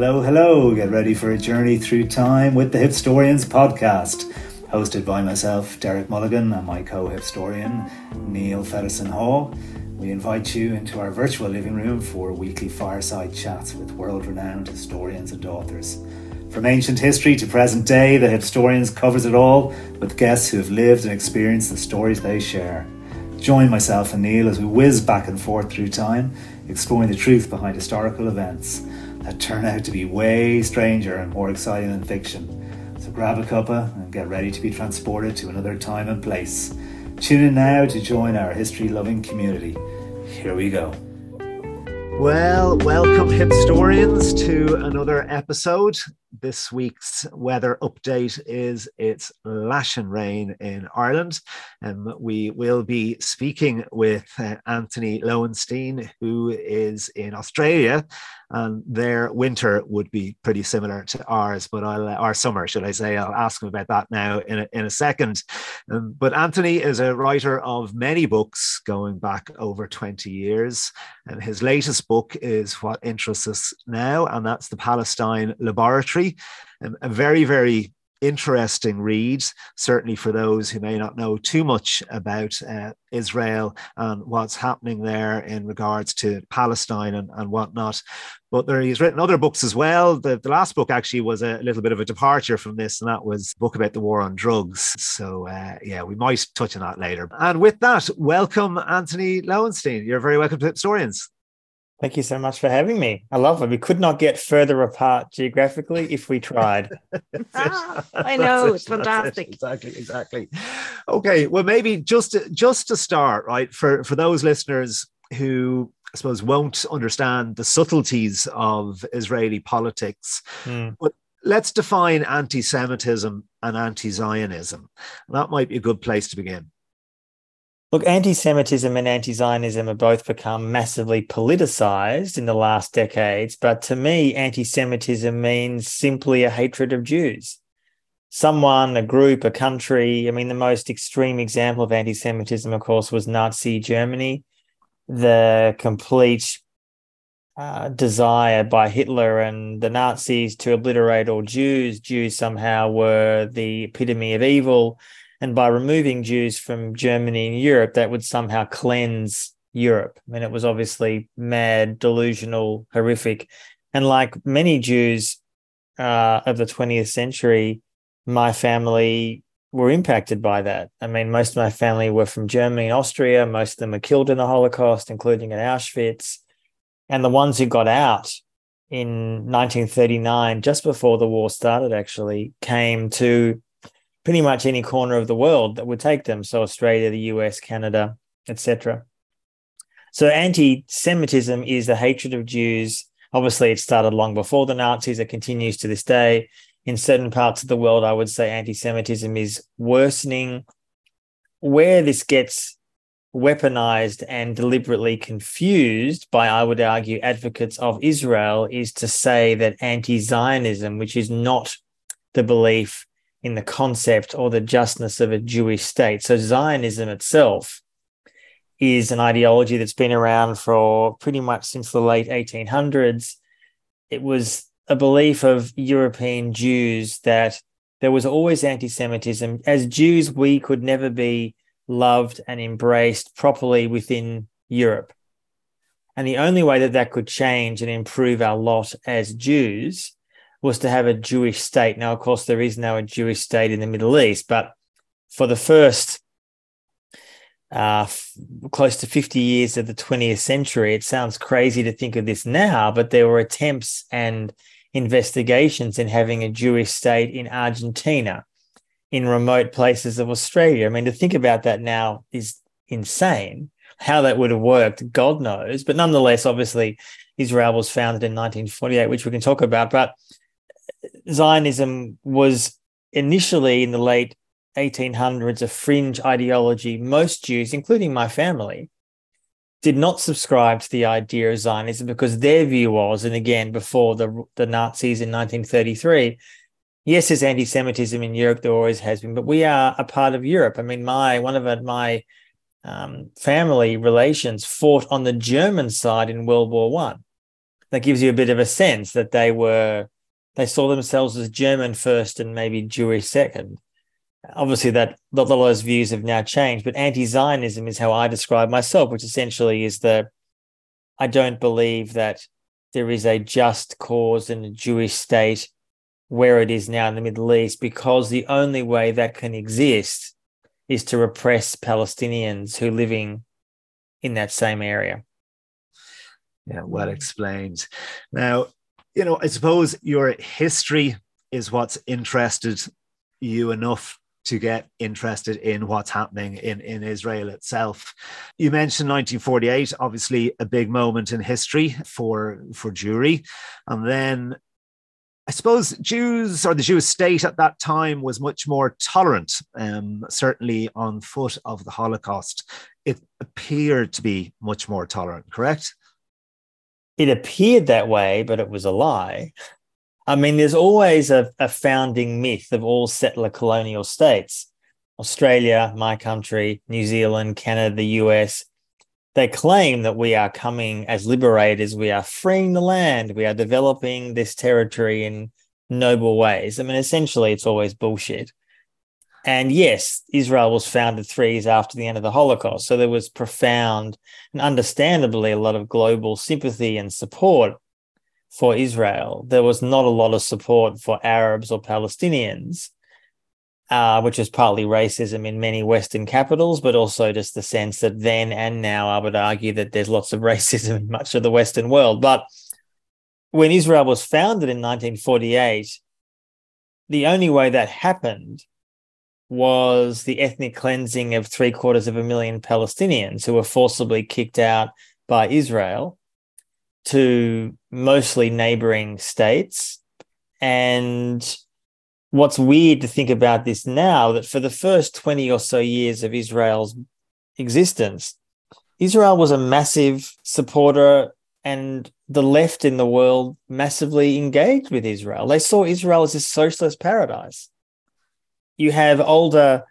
Hello, hello. Get ready for a journey through time with the Hipstorians podcast, hosted by myself, Derek Mulligan, and my co hipstorian, Neil Fedderson Hall. We invite you into our virtual living room for weekly fireside chats with world renowned historians and authors. From ancient history to present day, the Hipstorians covers it all with guests who have lived and experienced the stories they share. Join myself and Neil as we whiz back and forth through time, exploring the truth behind historical events that turn out to be way stranger and more exciting than fiction. So grab a cuppa and get ready to be transported to another time and place. Tune in now to join our history loving community. Here we go. Well, welcome, historians, to another episode. This week's weather update is it's lashing rain in Ireland. And um, we will be speaking with uh, Antony Loewenstein, who is in Australia and their winter would be pretty similar to ours, but I'll, uh, our summer, should I say, I'll ask him about that now in a, in a second. Um, but Antony is a writer of many books going back over 20 years, and his latest book is what interests us now, and that's the Palestine Laboratory. Um, a very, very interesting read, certainly for those who may not know too much about uh, Israel and what's happening there in regards to Palestine and, and whatnot. But there, he's written other books as well. The, the last book actually was a little bit of a departure from this, and that was book about the war on drugs. So, uh, yeah, we might touch on that later. And with that, welcome, Antony Loewenstein. You're very welcome to Historians. Thank you so much for having me. I love it. We could not get further apart geographically if we tried. ah, I know it's fantastic. It. Exactly, exactly. Okay, well, maybe just to, just to start, right for for those listeners who I suppose won't understand the subtleties of Israeli politics, mm. but let's define anti-Semitism and anti-Zionism. That might be a good place to begin. Look, anti Semitism and anti Zionism have both become massively politicized in the last decades. But to me, anti Semitism means simply a hatred of Jews. Someone, a group, a country. I mean, the most extreme example of anti Semitism, of course, was Nazi Germany. The complete uh, desire by Hitler and the Nazis to obliterate all Jews. Jews somehow were the epitome of evil and by removing Jews from Germany and Europe, that would somehow cleanse Europe. I mean, it was obviously mad, delusional, horrific. And like many Jews uh, of the 20th century, my family were impacted by that. I mean, most of my family were from Germany and Austria. Most of them were killed in the Holocaust, including at Auschwitz. And the ones who got out in 1939, just before the war started, actually came to pretty much any corner of the world that would take them. So Australia, the US, Canada, etc. So anti-Semitism is the hatred of Jews. Obviously, it started long before the Nazis. It continues to this day. In certain parts of the world, I would say anti-Semitism is worsening. Where this gets weaponized and deliberately confused by, I would argue, advocates of Israel is to say that anti Zionism, which is not the belief in the concept or the justness of a Jewish state. So Zionism itself is an ideology that's been around for pretty much since the late 1800s. It was a belief of European Jews that there was always anti Semitism. As Jews, we could never be loved and embraced properly within Europe. And the only way that that could change and improve our lot as Jews was to have a Jewish state. Now, of course, there is now a Jewish state in the Middle East, but for the first uh, f- close to 50 years of the 20th century, it sounds crazy to think of this now, but there were attempts and investigations in having a Jewish state in Argentina, in remote places of Australia. I mean, to think about that now is insane. How that would have worked, God knows. But nonetheless, obviously, Israel was founded in 1948, which we can talk about. But Zionism was initially in the late 1800s a fringe ideology. Most Jews, including my family, did not subscribe to the idea of Zionism because their view was, and again, before the, the Nazis in 1933, yes, there's anti-Semitism in Europe. There always has been, but we are a part of Europe. I mean, my one of my um, family relations fought on the German side in World War One. that gives you a bit of a sense that they were they saw themselves as German first and maybe Jewish second. Obviously, that a lot of those views have now changed, but anti-Zionism is how I describe myself, which essentially is that I don't believe that there is a just cause in a Jewish state where it is now in the Middle East, because the only way that can exist is to repress Palestinians who are living in that same area. Yeah, well explained. Now, you know, I suppose your history is what's interested you enough to get interested in what's happening in, in Israel itself. You mentioned 1948, obviously a big moment in history for, for Jewry. And then I suppose Jews or the Jewish state at that time was much more tolerant, um, certainly on foot of the Holocaust. It appeared to be much more tolerant, correct? It appeared that way, but it was a lie. I mean, there's always a, a founding myth of all settler colonial states Australia, my country, New Zealand, Canada, the US. They claim that we are coming as liberators, we are freeing the land, we are developing this territory in noble ways. I mean, essentially, it's always bullshit. And yes, Israel was founded three years after the end of the Holocaust. So there was profound and understandably a lot of global sympathy and support for Israel. There was not a lot of support for Arabs or Palestinians, uh, which is partly racism in many Western capitals, but also just the sense that then and now I would argue that there's lots of racism in much of the Western world. But when Israel was founded in 1948, the only way that happened was the ethnic cleansing of three quarters of a million Palestinians who were forcibly kicked out by Israel to mostly neighboring states. And what's weird to think about this now that for the first 20 or so years of Israel's existence, Israel was a massive supporter and the left in the world massively engaged with Israel. They saw Israel as a socialist paradise you have older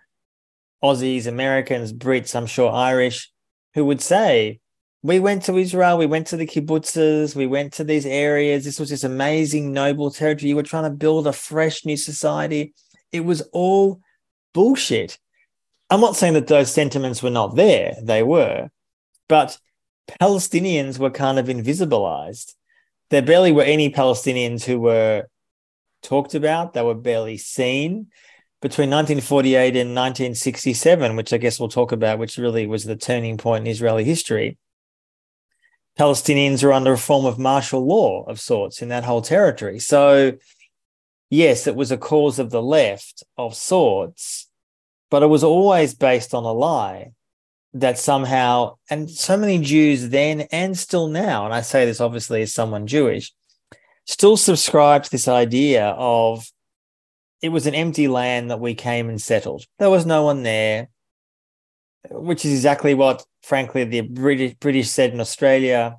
Aussies, Americans, Brits, I'm sure Irish, who would say, we went to Israel, we went to the kibbutzes, we went to these areas. This was this amazing, noble territory. You were trying to build a fresh new society. It was all bullshit. I'm not saying that those sentiments were not there, they were, but Palestinians were kind of invisibilized. There barely were any Palestinians who were talked about, they were barely seen between 1948 and 1967, which I guess we'll talk about, which really was the turning point in Israeli history, Palestinians are under a form of martial law of sorts in that whole territory. So, yes, it was a cause of the left of sorts, but it was always based on a lie that somehow, and so many Jews then and still now, and I say this obviously as someone Jewish, still subscribe to this idea of it was an empty land that we came and settled. There was no one there, which is exactly what, frankly, the British, British said in Australia,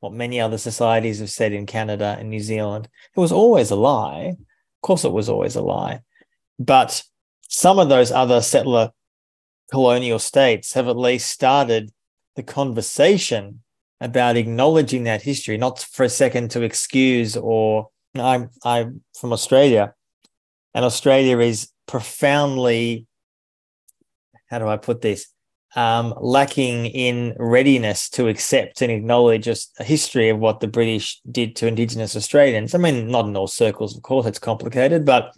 what many other societies have said in Canada and New Zealand. It was always a lie. Of course, it was always a lie. But some of those other settler colonial states have at least started the conversation about acknowledging that history, not for a second to excuse or I'm I'm from Australia. And Australia is profoundly, how do I put this? Um, lacking in readiness to accept and acknowledge a, history of what the British did to Indigenous Australians. I mean, not in all circles, of course, it's complicated, but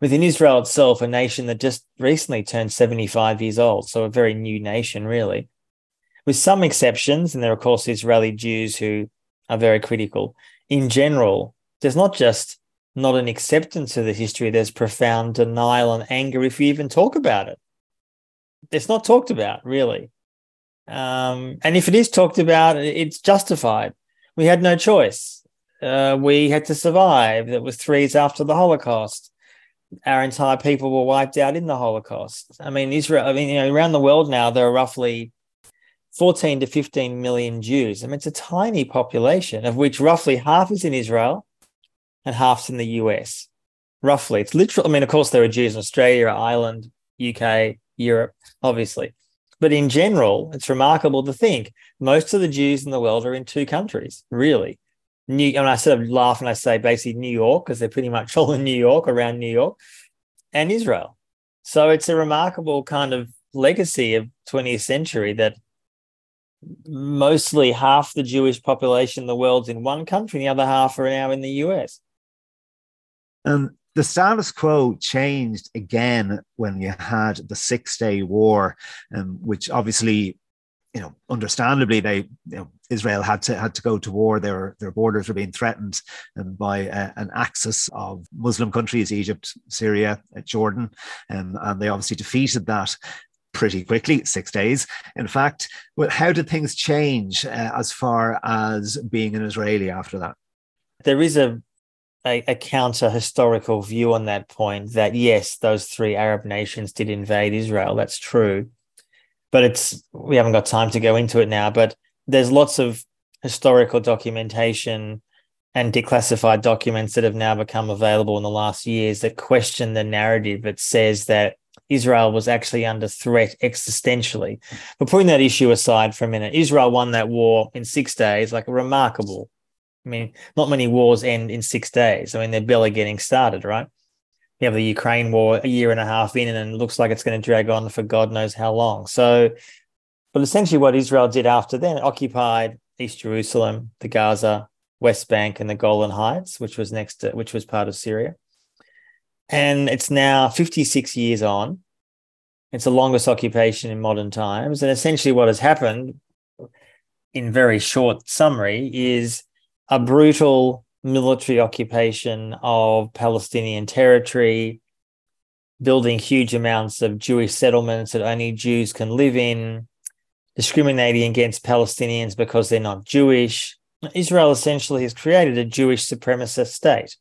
within Israel itself, a nation that just recently turned 75 years old, so a very new nation, really, with some exceptions. And there are, of course, Israeli Jews who are very critical. In general, there's not just not an acceptance of the history. There's profound denial and anger if you even talk about it. It's not talked about, really. Um, and if it is talked about, it's justified. We had no choice. Uh, we had to survive. That was three years after the Holocaust. Our entire people were wiped out in the Holocaust. I mean, Israel, I mean, you know, around the world now, there are roughly 14 to 15 million Jews. I mean, it's a tiny population, of which roughly half is in Israel and half's in the US. Roughly. It's literal. I mean, of course, there are Jews in Australia, Ireland, UK, Europe, obviously. But in general, it's remarkable to think most of the Jews in the world are in two countries, really. New, and I sort of laugh and I say basically New York because they're pretty much all in New York, around New York, and Israel. So it's a remarkable kind of legacy of 20th century that mostly half the Jewish population in the world's in one country, and the other half are now in the US. And the status quo changed again when you had the Six Day War, um, which obviously, you know, understandably, they, you know, Israel had to had to go to war. Their their borders were being threatened um, by uh, an axis of Muslim countries: Egypt, Syria, uh, Jordan, um, and they obviously defeated that pretty quickly, six days. In fact, well, how did things change uh, as far as being an Israeli after that? There is a a, a counter historical view on that point that yes, those three Arab nations did invade Israel. That's true. But it's we haven't got time to go into it now, but there's lots of historical documentation and declassified documents that have now become available in the last years that question the narrative that says that Israel was actually under threat existentially. But putting that issue aside for a minute, Israel won that war in six days, like a remarkable I mean, not many wars end in six days. I mean, they're barely getting started, right? You have the Ukraine war a year and a half in, and it looks like it's going to drag on for God knows how long. So, but essentially, what Israel did after then occupied East Jerusalem, the Gaza, West Bank, and the Golan Heights, which was next to, which was part of Syria. And it's now 56 years on. It's the longest occupation in modern times. And essentially, what has happened, in very short summary, is a brutal military occupation of Palestinian territory, building huge amounts of Jewish settlements that only Jews can live in, discriminating against Palestinians because they're not Jewish. Israel essentially has created a Jewish supremacist state,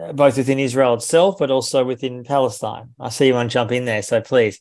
uh, both within Israel itself, but also within Palestine. I see you want to jump in there, so please.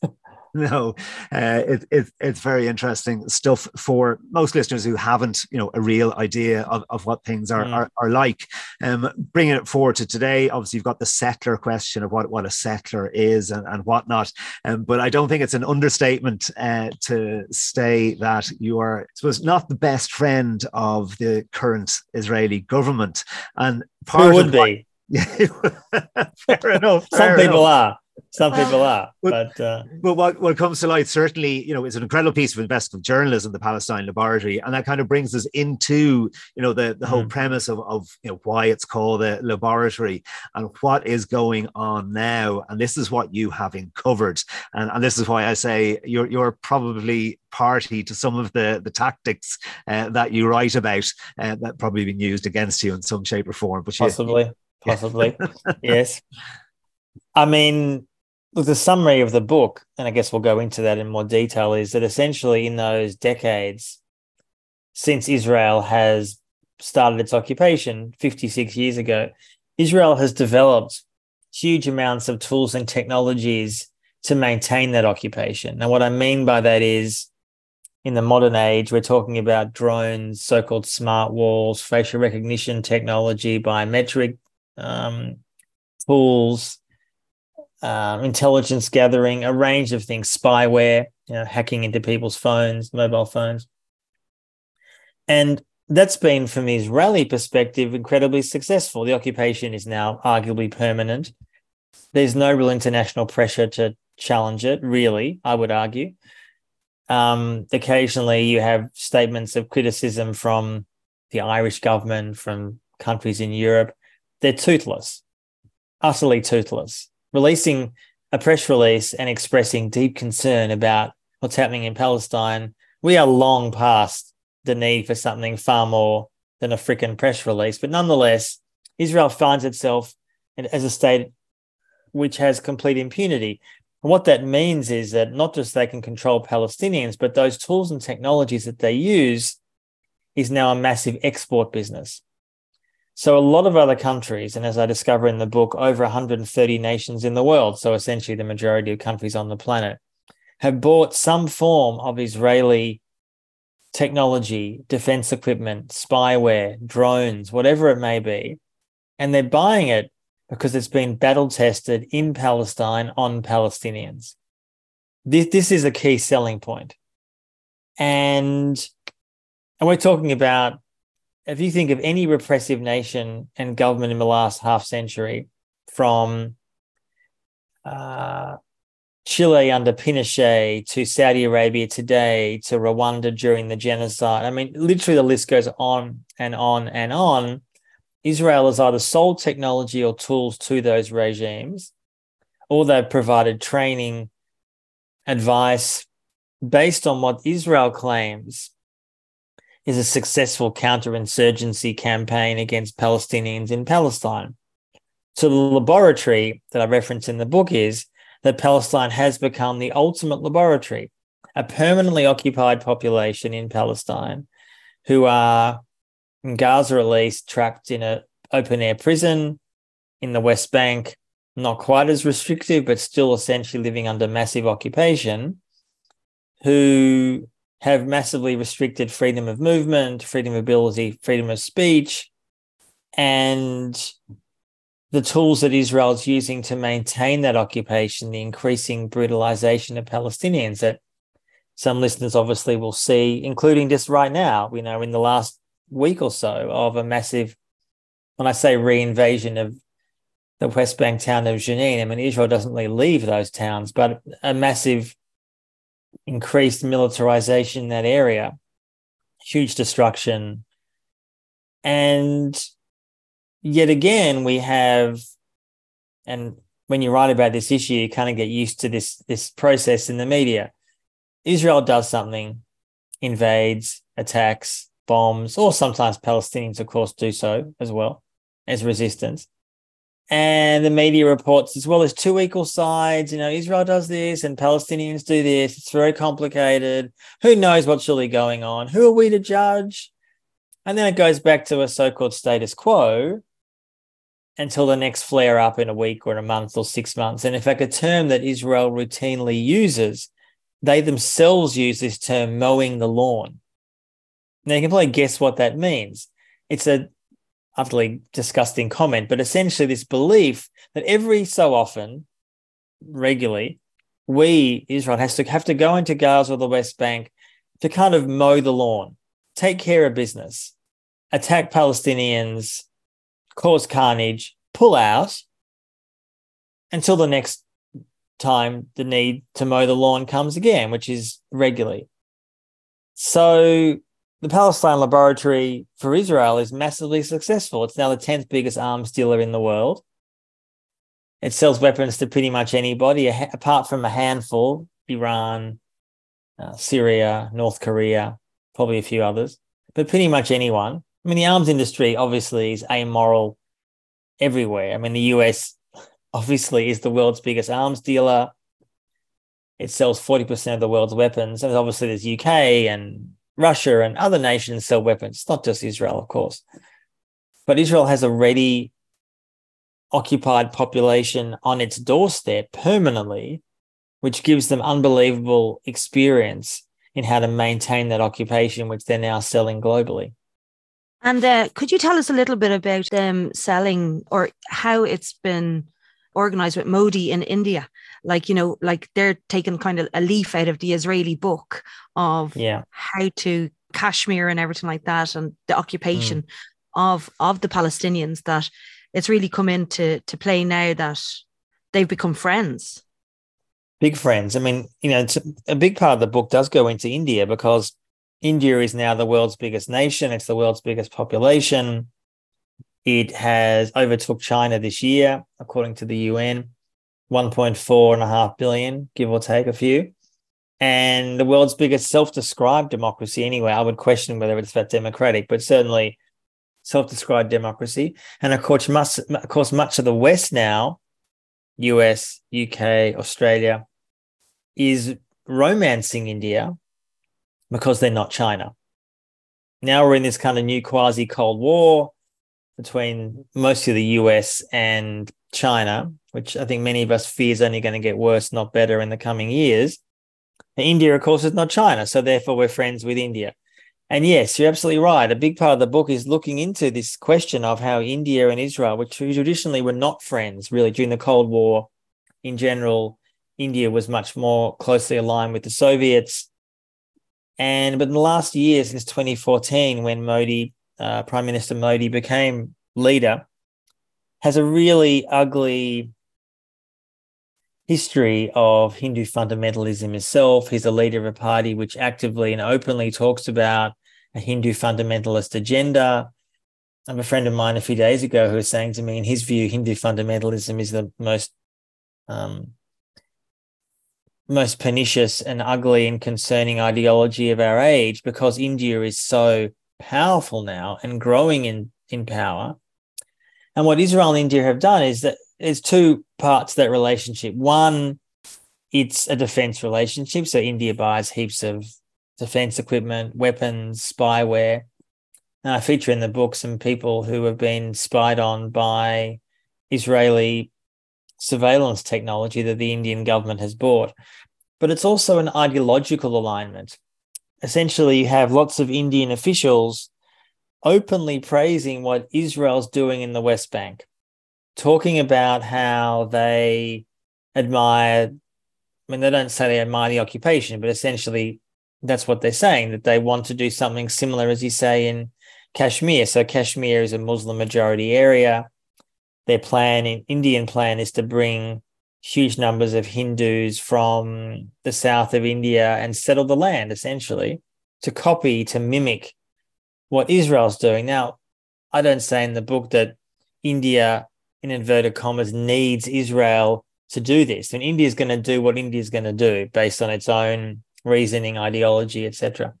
no, uh, it, it, it's very interesting stuff for most listeners who haven't, you know, a real idea of, of what things are, mm. are, are, like. Um, bringing it forward to today, obviously you've got the settler question of what, what a settler is and, and whatnot. Um, but I don't think it's an understatement uh, to say that you are, I suppose, not the best friend of the current Israeli government. And part Who would be? fair enough. Fair Some people are. Some people are, but but, uh, but what, what comes to light certainly, you know, it's an incredible piece of investigative journalism, the Palestine Laboratory, and that kind of brings us into, you know, the, the whole mm. premise of, of you know why it's called the laboratory and what is going on now, and this is what you have uncovered, and, and this is why I say you're you're probably party to some of the the tactics uh, that you write about uh, that probably been used against you in some shape or form, but possibly, you, possibly, yes. I mean, the summary of the book, and I guess we'll go into that in more detail, is that essentially in those decades since Israel has started its occupation 56 years ago, Israel has developed huge amounts of tools and technologies to maintain that occupation. Now, what I mean by that is in the modern age, we're talking about drones, so called smart walls, facial recognition technology, biometric um, tools, um, intelligence gathering, a range of things, spyware, you know, hacking into people's phones, mobile phones. And that's been, from the Israeli perspective, incredibly successful. The occupation is now arguably permanent. There's no real international pressure to challenge it, really, I would argue. Um, occasionally, you have statements of criticism from the Irish government, from countries in Europe. They're toothless, utterly toothless releasing a press release and expressing deep concern about what's happening in Palestine, we are long past the need for something far more than a freaking press release. But nonetheless, Israel finds itself as a state which has complete impunity. And what that means is that not just they can control Palestinians, but those tools and technologies that they use is now a massive export business. So a lot of other countries, and as I discover in the book, over 130 nations in the world, so essentially the majority of countries on the planet, have bought some form of Israeli technology, defense equipment, spyware, drones, whatever it may be. And they're buying it because it's been battle tested in Palestine on Palestinians. This, this is a key selling point. And, and we're talking about if you think of any repressive nation and government in the last half century, from uh, Chile under Pinochet to Saudi Arabia today to Rwanda during the genocide. I mean, literally the list goes on and on and on. Israel has either sold technology or tools to those regimes, or they've provided training, advice based on what Israel claims is a successful counterinsurgency campaign against Palestinians in Palestine. So the laboratory that I reference in the book is that Palestine has become the ultimate laboratory, a permanently occupied population in Palestine who are in Gaza at least trapped in an open air prison in the West Bank, not quite as restrictive, but still essentially living under massive occupation, who have massively restricted freedom of movement, freedom of ability, freedom of speech, and the tools that Israel is using to maintain that occupation, the increasing brutalization of Palestinians that some listeners obviously will see, including just right now, you know, in the last week or so of a massive, when I say reinvasion of the West Bank town of Jenin, I mean, Israel doesn't really leave those towns, but a massive increased militarization in that area, huge destruction. And yet again, we have, and when you write about this issue, you kind of get used to this this process in the media. Israel does something, invades, attacks, bombs, or sometimes Palestinians, of course, do so as well as resistance. And the media reports as well as two equal sides. You know, Israel does this and Palestinians do this. It's very complicated. Who knows what's really going on? Who are we to judge? And then it goes back to a so called status quo until the next flare up in a week or a month or six months. And in fact, a term that Israel routinely uses, they themselves use this term mowing the lawn. Now you can probably guess what that means. It's a utterly disgusting comment, but essentially this belief that every so often, regularly, we, Israel, has to have to go into Gaza or the West Bank to kind of mow the lawn, take care of business, attack Palestinians, cause carnage, pull out until the next time the need to mow the lawn comes again, which is regularly. So the Palestine laboratory for Israel is massively successful. It's now the 10th biggest arms dealer in the world. It sells weapons to pretty much anybody, apart from a handful Iran, uh, Syria, North Korea, probably a few others, but pretty much anyone. I mean, the arms industry obviously is amoral everywhere. I mean, the US obviously is the world's biggest arms dealer. It sells 40% of the world's weapons. And obviously, there's UK and Russia and other nations sell weapons, not just Israel, of course. But Israel has a ready occupied population on its doorstep permanently, which gives them unbelievable experience in how to maintain that occupation, which they're now selling globally. And uh, could you tell us a little bit about them selling or how it's been organized with Modi in India? Like, you know, like they're taking kind of a leaf out of the Israeli book of yeah. how to Kashmir and everything like that and the occupation mm. of of the Palestinians that it's really come into to play now that they've become friends. Big friends. I mean, you know, a big part of the book does go into India because India is now the world's biggest nation. It's the world's biggest population. It has overtook China this year, according to the UN, 1.4 and a half billion, give or take a few. And the world's biggest self-described democracy anyway. I would question whether it's that democratic, but certainly self-described democracy. And of course, much, of course, much of the West now, US, UK, Australia, is romancing India because they're not China. Now we're in this kind of new quasi Cold War between mostly the US and China, which I think many of us fear is only going to get worse, not better in the coming years. And India, of course, is not China. So therefore, we're friends with India. And yes, you're absolutely right. A big part of the book is looking into this question of how India and Israel, which traditionally were not friends, really, during the Cold War in general, India was much more closely aligned with the Soviets. And but in the last year, since 2014, when Modi uh, Prime Minister Modi became leader, has a really ugly history of Hindu fundamentalism itself. He's a leader of a party which actively and openly talks about a Hindu fundamentalist agenda. I have a friend of mine a few days ago who was saying to me, in his view, Hindu fundamentalism is the most um, most pernicious and ugly and concerning ideology of our age because India is so powerful now and growing in, in power. And what Israel and India have done is that there's two parts to that relationship. One, it's a defense relationship. So India buys heaps of defense equipment, weapons, spyware. And I feature in the book some people who have been spied on by Israeli surveillance technology that the Indian government has bought. But it's also an ideological alignment. Essentially, you have lots of Indian officials openly praising what Israel's doing in the West Bank, talking about how they admire, I mean, they don't say they admire the occupation, but essentially that's what they're saying, that they want to do something similar, as you say, in Kashmir. So Kashmir is a Muslim majority area their plan in Indian plan is to bring huge numbers of Hindus from the south of India and settle the land essentially to copy, to mimic what Israel's doing. Now, I don't say in the book that India, in inverted commas, needs Israel to do this. And India is going to do what India is going to do based on its own reasoning, ideology, etc.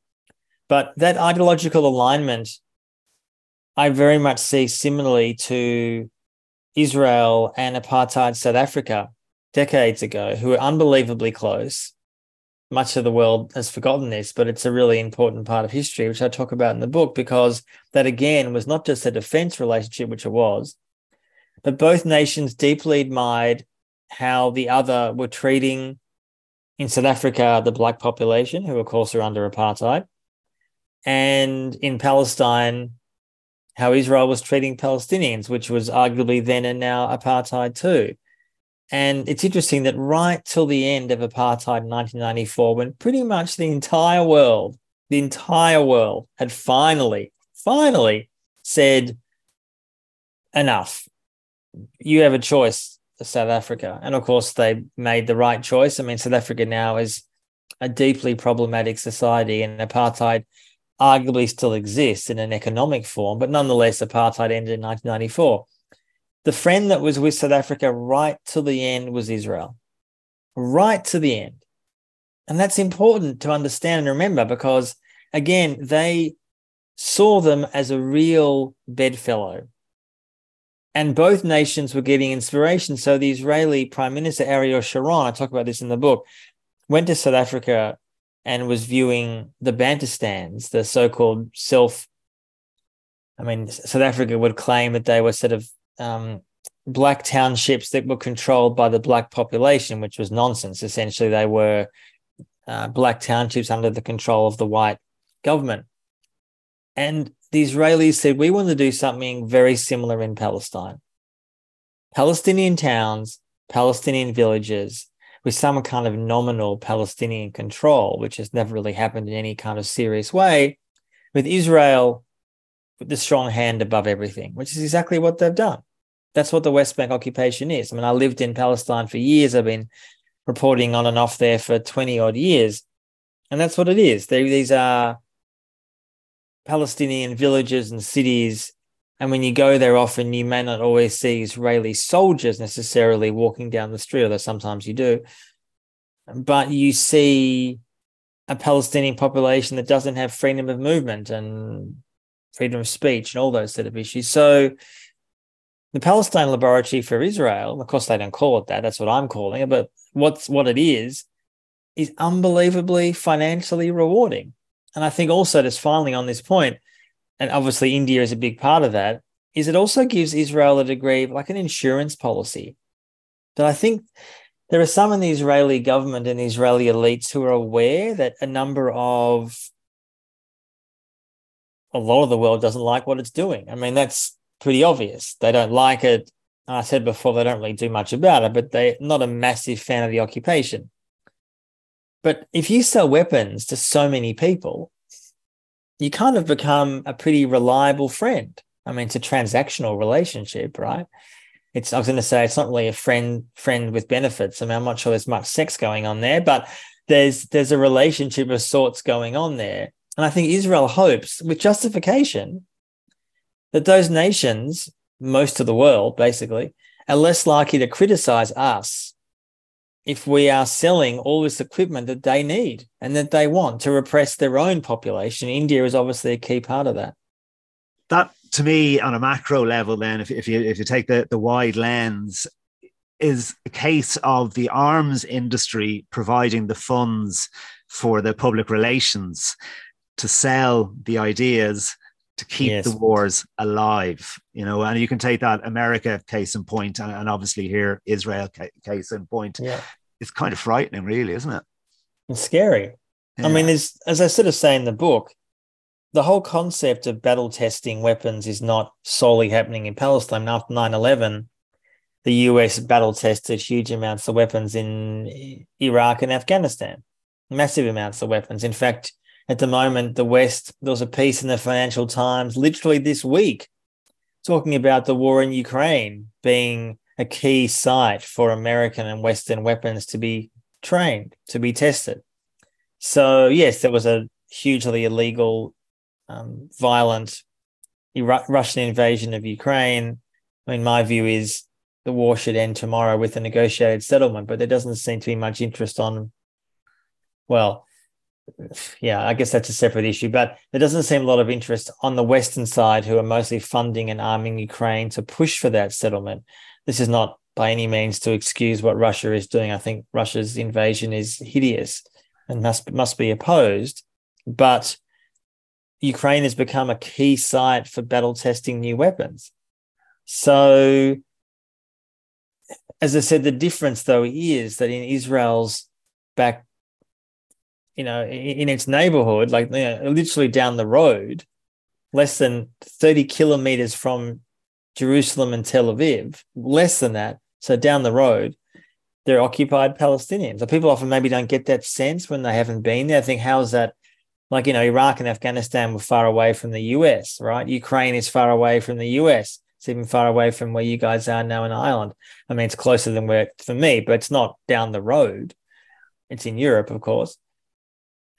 But that ideological alignment, I very much see similarly to Israel and apartheid South Africa decades ago, who were unbelievably close. Much of the world has forgotten this, but it's a really important part of history, which I talk about in the book, because that again was not just a defense relationship, which it was, but both nations deeply admired how the other were treating in South Africa the black population, who of course are under apartheid, and in Palestine how Israel was treating Palestinians, which was arguably then and now apartheid too. And it's interesting that right till the end of apartheid in 1994, when pretty much the entire world, the entire world had finally, finally said, enough. You have a choice, South Africa. And of course, they made the right choice. I mean, South Africa now is a deeply problematic society, and apartheid arguably still exists in an economic form, but nonetheless, apartheid ended in 1994. The friend that was with South Africa right to the end was Israel, right to the end. And that's important to understand and remember because, again, they saw them as a real bedfellow. And both nations were getting inspiration. So the Israeli Prime Minister Ariel Sharon, I talk about this in the book, went to South Africa and was viewing the Bantustans, the so-called self. I mean, South Africa would claim that they were sort of um, black townships that were controlled by the black population, which was nonsense. Essentially, they were uh, black townships under the control of the white government. And the Israelis said, we want to do something very similar in Palestine. Palestinian towns, Palestinian villages, with some kind of nominal Palestinian control, which has never really happened in any kind of serious way, with Israel with the strong hand above everything, which is exactly what they've done. That's what the West Bank occupation is. I mean, I lived in Palestine for years. I've been reporting on and off there for 20 odd years. And that's what it is. They, these are Palestinian villages and cities and when you go there often, you may not always see Israeli soldiers necessarily walking down the street, although sometimes you do. But you see a Palestinian population that doesn't have freedom of movement and freedom of speech and all those sort of issues. So the Palestine Laboratory for Israel, of course they don't call it that, that's what I'm calling it, but what's what it is, is unbelievably financially rewarding. And I think also just finally on this point, and obviously India is a big part of that, is it also gives Israel a degree like an insurance policy. That I think there are some in the Israeli government and the Israeli elites who are aware that a number of a lot of the world doesn't like what it's doing. I mean, that's pretty obvious. They don't like it. I said before, they don't really do much about it, but they're not a massive fan of the occupation. But if you sell weapons to so many people, you kind of become a pretty reliable friend. I mean, it's a transactional relationship, right? It's I was going to say it's not really a friend friend with benefits. I mean, I'm not sure there's much sex going on there, but there's there's a relationship of sorts going on there. And I think Israel hopes, with justification, that those nations, most of the world basically, are less likely to criticize us if we are selling all this equipment that they need and that they want to repress their own population. India is obviously a key part of that. That to me, on a macro level, then, if, if you if you take the, the wide lens, is a case of the arms industry providing the funds for the public relations to sell the ideas to keep yes. the wars alive you know and you can take that america case in point and, obviously here israel case in point yeah. It's kind of frightening really isn't it? It's scary. Yeah. i mean as as i sort of say in the book the whole concept of battle testing weapons is not solely happening in palestine. After 9-11 the us battle tested huge amounts of weapons in iraq and afghanistan. Massive amounts of weapons. In fact at the moment, the West, there was a piece in the Financial Times literally this week talking about the war in Ukraine being a key site for American and Western weapons to be trained, to be tested. So, yes, there was a hugely illegal, um, violent Russian invasion of Ukraine. I mean, my view is the war should end tomorrow with a negotiated settlement, but there doesn't seem to be much interest on, well, yeah, I guess that's a separate issue. But there doesn't seem a lot of interest on the Western side, who are mostly funding and arming Ukraine to push for that settlement. This is not by any means to excuse what Russia is doing. I think Russia's invasion is hideous and must must be opposed. But Ukraine has become a key site for battle testing new weapons. So, as I said, the difference though is that in Israel's back you know, in its neighborhood, like you know, literally down the road, less than 30 kilometers from Jerusalem and Tel Aviv, less than that. So down the road, they're occupied Palestinians. So people often maybe don't get that sense when they haven't been there. I think, how is that? Like, you know, Iraq and Afghanistan were far away from the US, right? Ukraine is far away from the US. It's even far away from where you guys are now in Ireland. I mean, it's closer than where for me, but it's not down the road. It's in Europe, of course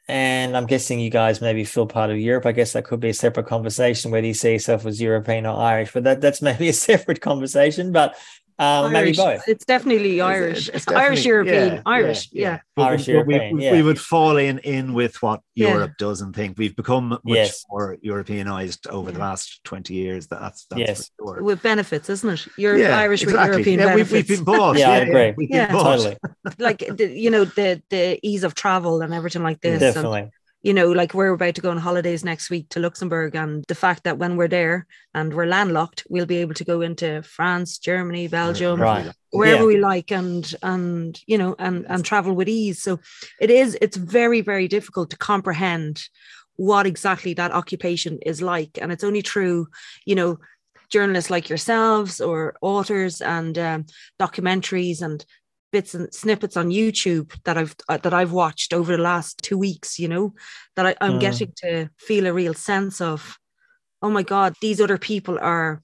and I'm guessing you guys maybe feel part of Europe. I guess that could be a separate conversation whether you see yourself as European or Irish, but that, that's maybe a separate conversation. But um, maybe both. It's definitely Irish. It's, it's definitely, Irish European. Yeah, Irish, yeah. yeah. Irish European. We, yeah. we, would fall in in with what Europe does and think we've become much yes. more Europeanized over the last twenty years. That's that's yes. Sure. With benefits, isn't it? You're Irish exactly. with European benefits. We've, we've, been bought. yeah, I agree. Yeah, totally. like the, you know the the ease of travel and everything like this. Definitely. And, you know, like we're about to go on holidays next week to Luxembourg, and the fact that when we're there and we're landlocked, we'll be able to go into France, Germany, Belgium, right. wherever yeah. we like, and and you know, and and travel with ease. So it is. It's very very difficult to comprehend what exactly that occupation is like, and it's only true, you know, journalists like yourselves or authors and um, documentaries and bits and snippets on YouTube that I've uh, that I've watched over the last two weeks. You know, that I, am mm. getting to feel a real sense of, oh my God, these other people are,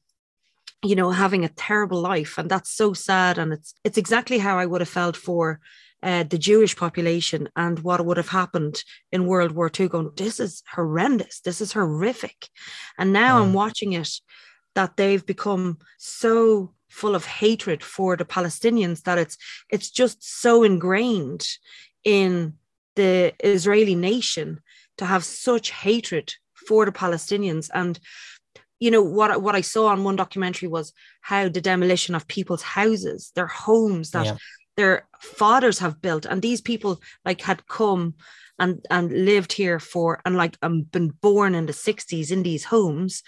you know, having a terrible life, and that's so sad. And it's it's exactly how I would have felt for. Uh, the Jewish population and what would have happened in World War II, going, this is horrendous, this is horrific. And now mm. I'm watching it that they've become so full of hatred for the Palestinians that it's it's just so ingrained in the Israeli nation to have such hatred for the Palestinians. And you know what what I saw on one documentary was how the demolition of people's houses their homes that yeah. their fathers have built. And these people like had come and and lived here for and like um, been born in the 60s in these homes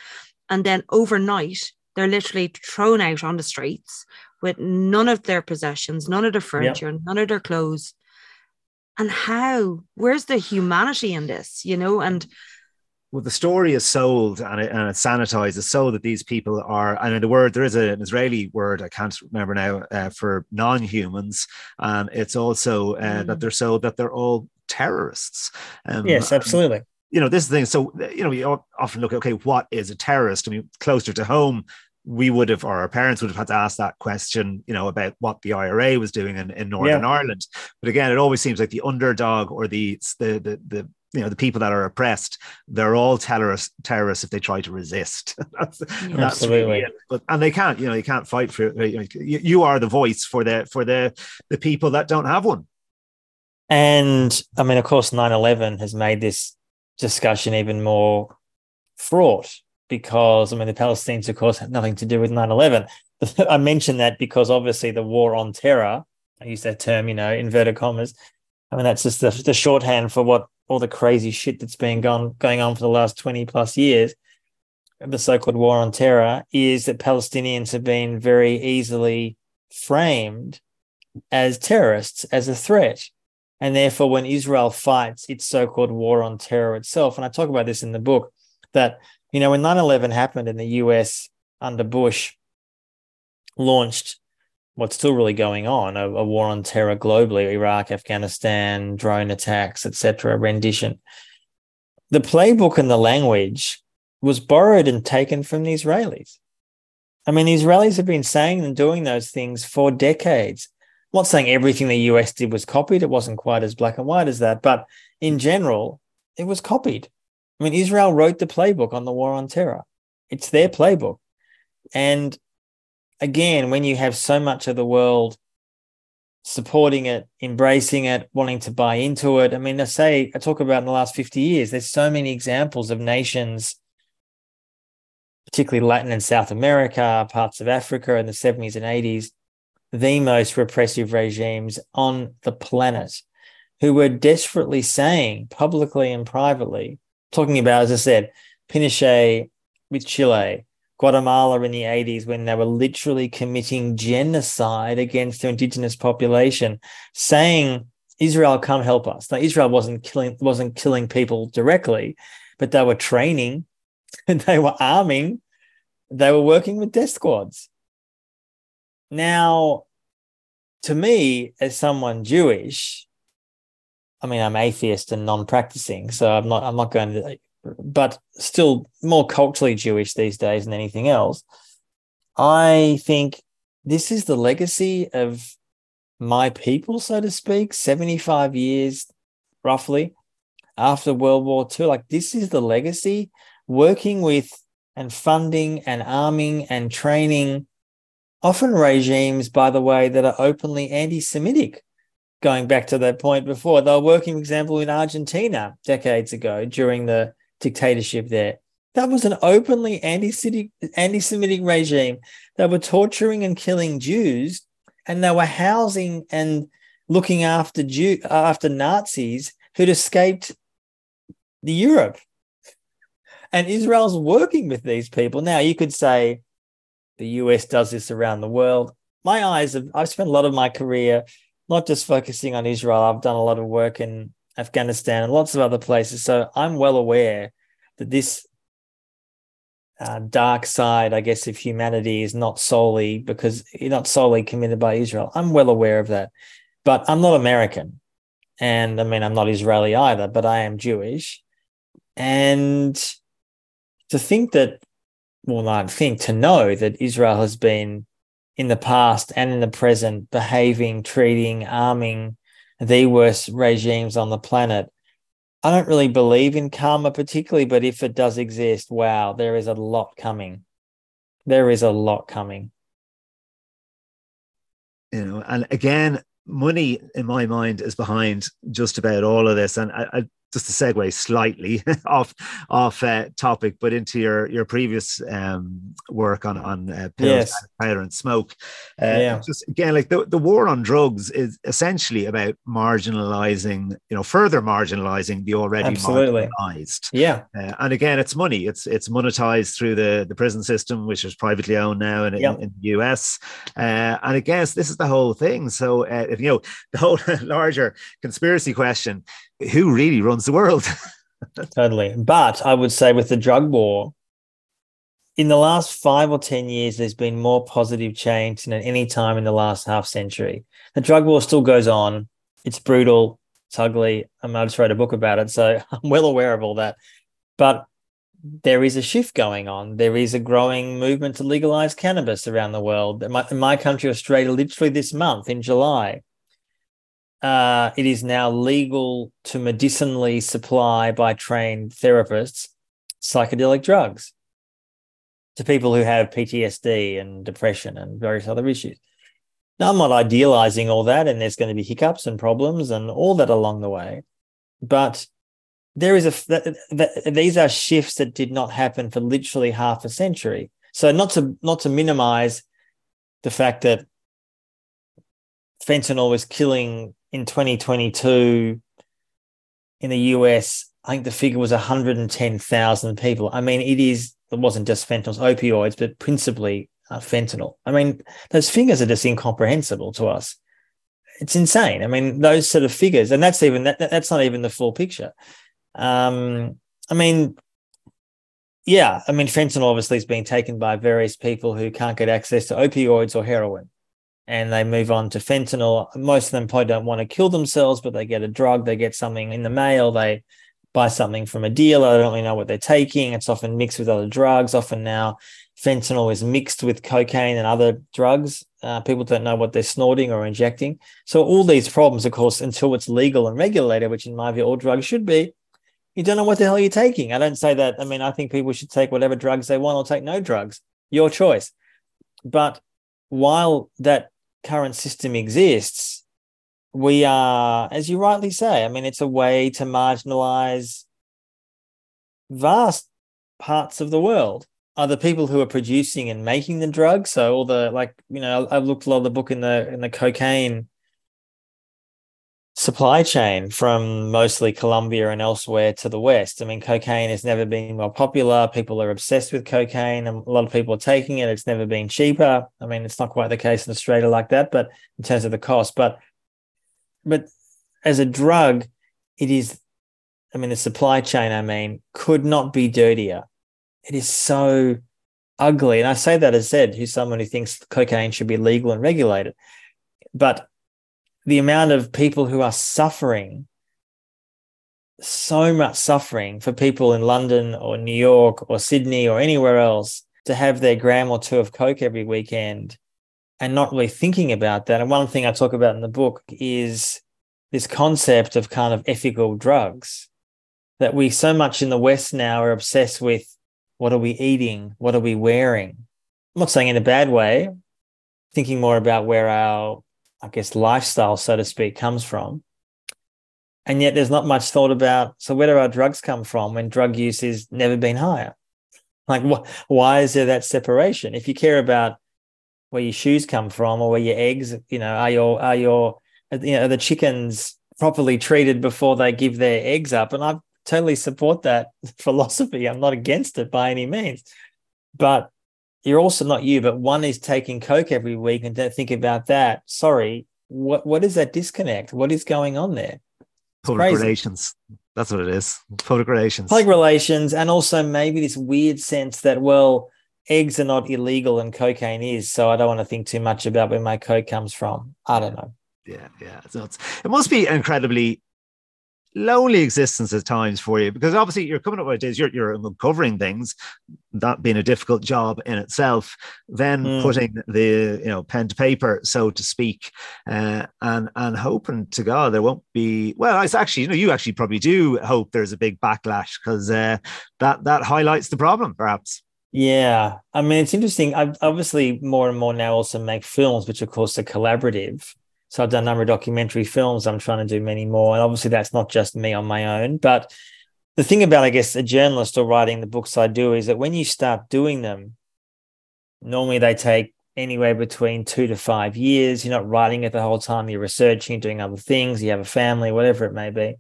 and then overnight they're literally thrown out on the streets with none of their possessions, none of their furniture, yep. none of their clothes. And how? Where's the humanity in this? You know, and well, the story is sold and, it, and it's sanitized. It's so that these people are, and in the word, there is an Israeli word, I can't remember now, uh, for non humans. And it's also uh, mm. that they're sold that they're all terrorists. Um, yes, absolutely. You know, this is the thing. So, you know, we often look at, okay, what is a terrorist? I mean, closer to home, we would have, or our parents would have had to ask that question, you know, about what the IRA was doing in, in Northern yeah. Ireland. But again, it always seems like the underdog or the, the, the, the, you know the people that are oppressed they're all terrorists terrorists if they try to resist that's, that's absolutely really but and they can't you know you can't fight for you, know, you, you are the voice for the for the the people that don't have one and i mean of course 9-11 has made this discussion even more fraught because I mean the Palestinians, of course, have nothing to do with 9-11. I mention that because obviously the war on terror, I use that term, you know, inverted commas. I mean, that's just the, the shorthand for what all the crazy shit that's been gone going on for the last 20 plus years. The so-called war on terror is that Palestinians have been very easily framed as terrorists, as a threat. And therefore, when Israel fights its so called war on terror itself, and I talk about this in the book, that, you know, when 9 11 happened in the US under Bush, launched what's still really going on a, a war on terror globally Iraq, Afghanistan, drone attacks, etc., rendition. The playbook and the language was borrowed and taken from the Israelis. I mean, the Israelis have been saying and doing those things for decades. I'm not saying everything the US did was copied. It wasn't quite as black and white as that, but in mm. general, it was copied. I mean, Israel wrote the playbook on the war on terror. It's their playbook. And again, when you have so much of the world supporting it, embracing it, wanting to buy into it, I mean, I say, I talk about in the last 50 years, there's so many examples of nations, particularly Latin and South America, parts of Africa in the 70s and 80s, the most repressive regimes on the planet who were desperately saying publicly and privately, talking about, as I said, Pinochet with Chile, Guatemala in the 80s, when they were literally committing genocide against the indigenous population, saying, Israel, come help us. Now, Israel wasn't killing wasn't killing people directly, but they were training, and they were arming, they were working with death squads. Now, to me, as someone Jewish, I mean, I'm atheist and non-practicing, so I'm not. I'm not going to, but still more culturally Jewish these days than anything else. I think this is the legacy of my people, so to speak. Seventy-five years, roughly, after World War II. Like this is the legacy. Working with and funding and arming and training often regimes, by the way, that are openly anti Semitic. Going back to that point before, they were working, for example, in Argentina decades ago during the dictatorship there. That was an openly anti Semitic regime. They were torturing and killing Jews, and they were housing and looking after Jew after Nazis who'd escaped the Europe. And Israel's working with these people. Now you could say, the US does this around the world. My eyes have, I've spent a lot of my career not just focusing on Israel, I've done a lot of work in Afghanistan and lots of other places. So I'm well aware that this uh, dark side, I guess, of humanity is not solely because you're not solely committed by Israel. I'm well aware of that, but I'm not American, and I mean I'm not Israeli either, but I am Jewish, and to think that well, I think to know that Israel has been in the past and in the present behaving, treating, arming the worst regimes on the planet. I don't really believe in karma particularly, but if it does exist, wow, there is a lot coming. There is a lot coming. You know, and again, money in my mind is behind just about all of this. And I, I just to segue slightly off off uh, topic, but into your your previous um, work on on uh, pills, yes. powder, and smoke. Uh, yeah. Just again, like the, the war on drugs is essentially about marginalizing, you know, further marginalizing the already Absolutely. marginalized. Yeah. Uh, and again, it's money. It's it's monetized through the the prison system, which is privately owned now in, yep. in, in, the US. Uh, and I guess this is the whole thing. So, uh, if you know the whole larger conspiracy question who really runs the world? totally. But I would say with the drug war, in the last five or 10 years, there's been more positive change than at any time in the last half century. The drug war still goes on. It's brutal. It's ugly. I, just wrote a book about it, so I'm well aware of all that. But there is a shift going on. There is a growing movement to legalize cannabis around the world. In my, in my country, Australia, literally this month in July, uh, it is now legal to medicinally supply by trained therapists psychedelic drugs to people who have PTSD and depression and various other issues. Now, I'm not idealizing all that, and there's going to be hiccups and problems and all that along the way. But there is a these are shifts that did not happen for literally half a century. So not to not to minimize the fact that fentanyl was killing in 2022 in the US. I think the figure was 110,000 people. I mean, it is it wasn't just fentanyl, opioids, but principally uh, fentanyl. I mean, those figures are just incomprehensible to us. It's insane. I mean, those sort of figures, and that's even that, that's not even the full picture. Um, I mean, yeah, I mean, fentanyl obviously is being taken by various people who can't get access to opioids or heroin, and they move on to fentanyl. Most of them probably don't want to kill themselves, but they get a drug, they get something in the mail, they buy something from a dealer. They don't really know what they're taking. It's often mixed with other drugs. Often now, fentanyl is mixed with cocaine and other drugs. Uh, people don't know what they're snorting or injecting. So all these problems, of course, until it's legal and regulated, which in my view all drugs should be, you don't know what the hell you're taking. I don't say that. I mean, I think people should take whatever drugs they want or take no drugs. Your choice. But while that current system exists, we are, as you rightly say, I mean, it's a way to marginalize vast parts of the world. Are the people who are producing and making the drugs? So all the like, you know, I've looked a lot of the book in the in the cocaine supply chain from mostly Colombia and elsewhere to the West. I mean, cocaine has never been more popular. People are obsessed with cocaine, and a lot of people are taking it. It's never been cheaper. I mean, it's not quite the case in Australia like that, but in terms of the cost, but but as a drug, it is, I mean, the supply chain, I mean, could not be dirtier. It is so ugly. And I say that as said, who's someone who thinks cocaine should be legal and regulated. But the amount of people who are suffering, so much suffering for people in London or New York or Sydney or anywhere else to have their gram or two of Coke every weekend and not really thinking about that. And one thing I talk about in the book is this concept of kind of ethical drugs that we so much in the West now are obsessed with what are we eating? What are we wearing? I'm not saying in a bad way, thinking more about where our, I guess, lifestyle, so to speak, comes from. And yet there's not much thought about so where do our drugs come from when drug use has never been higher? Like, wh- why is there that separation? If you care about where your shoes come from or where your eggs, you know, are your are your you know the chickens properly treated before they give their eggs up? And I totally support that philosophy. I'm not against it by any means, but you're also not you. But one is taking coke every week and don't think about that. Sorry, what what is that disconnect? What is going on there? Public relations. That's what it is. Public relations. Public relations, and also maybe this weird sense that well eggs are not illegal and cocaine is. So I don't want to think too much about where my coke comes from. I don't know. Yeah, yeah. So it's, it must be incredibly lonely existence at times for you because obviously you're coming up with ideas, you're, you're uncovering things, that being a difficult job in itself, then mm. putting the you know pen to paper, so to speak, uh, and and hoping to God there won't be well, it's actually you know you actually probably do hope there's a big backlash because uh, that that highlights the problem perhaps. Yeah, I mean it's interesting. I obviously more and more now also make films, which of course are collaborative. So I've done a number of documentary films. I'm trying to do many more, and obviously that's not just me on my own. But the thing about, I guess, a journalist or writing the books I do is that when you start doing them, normally they take anywhere between two to five years. You're not writing it the whole time. You're researching, doing other things. You have a family, whatever it may be.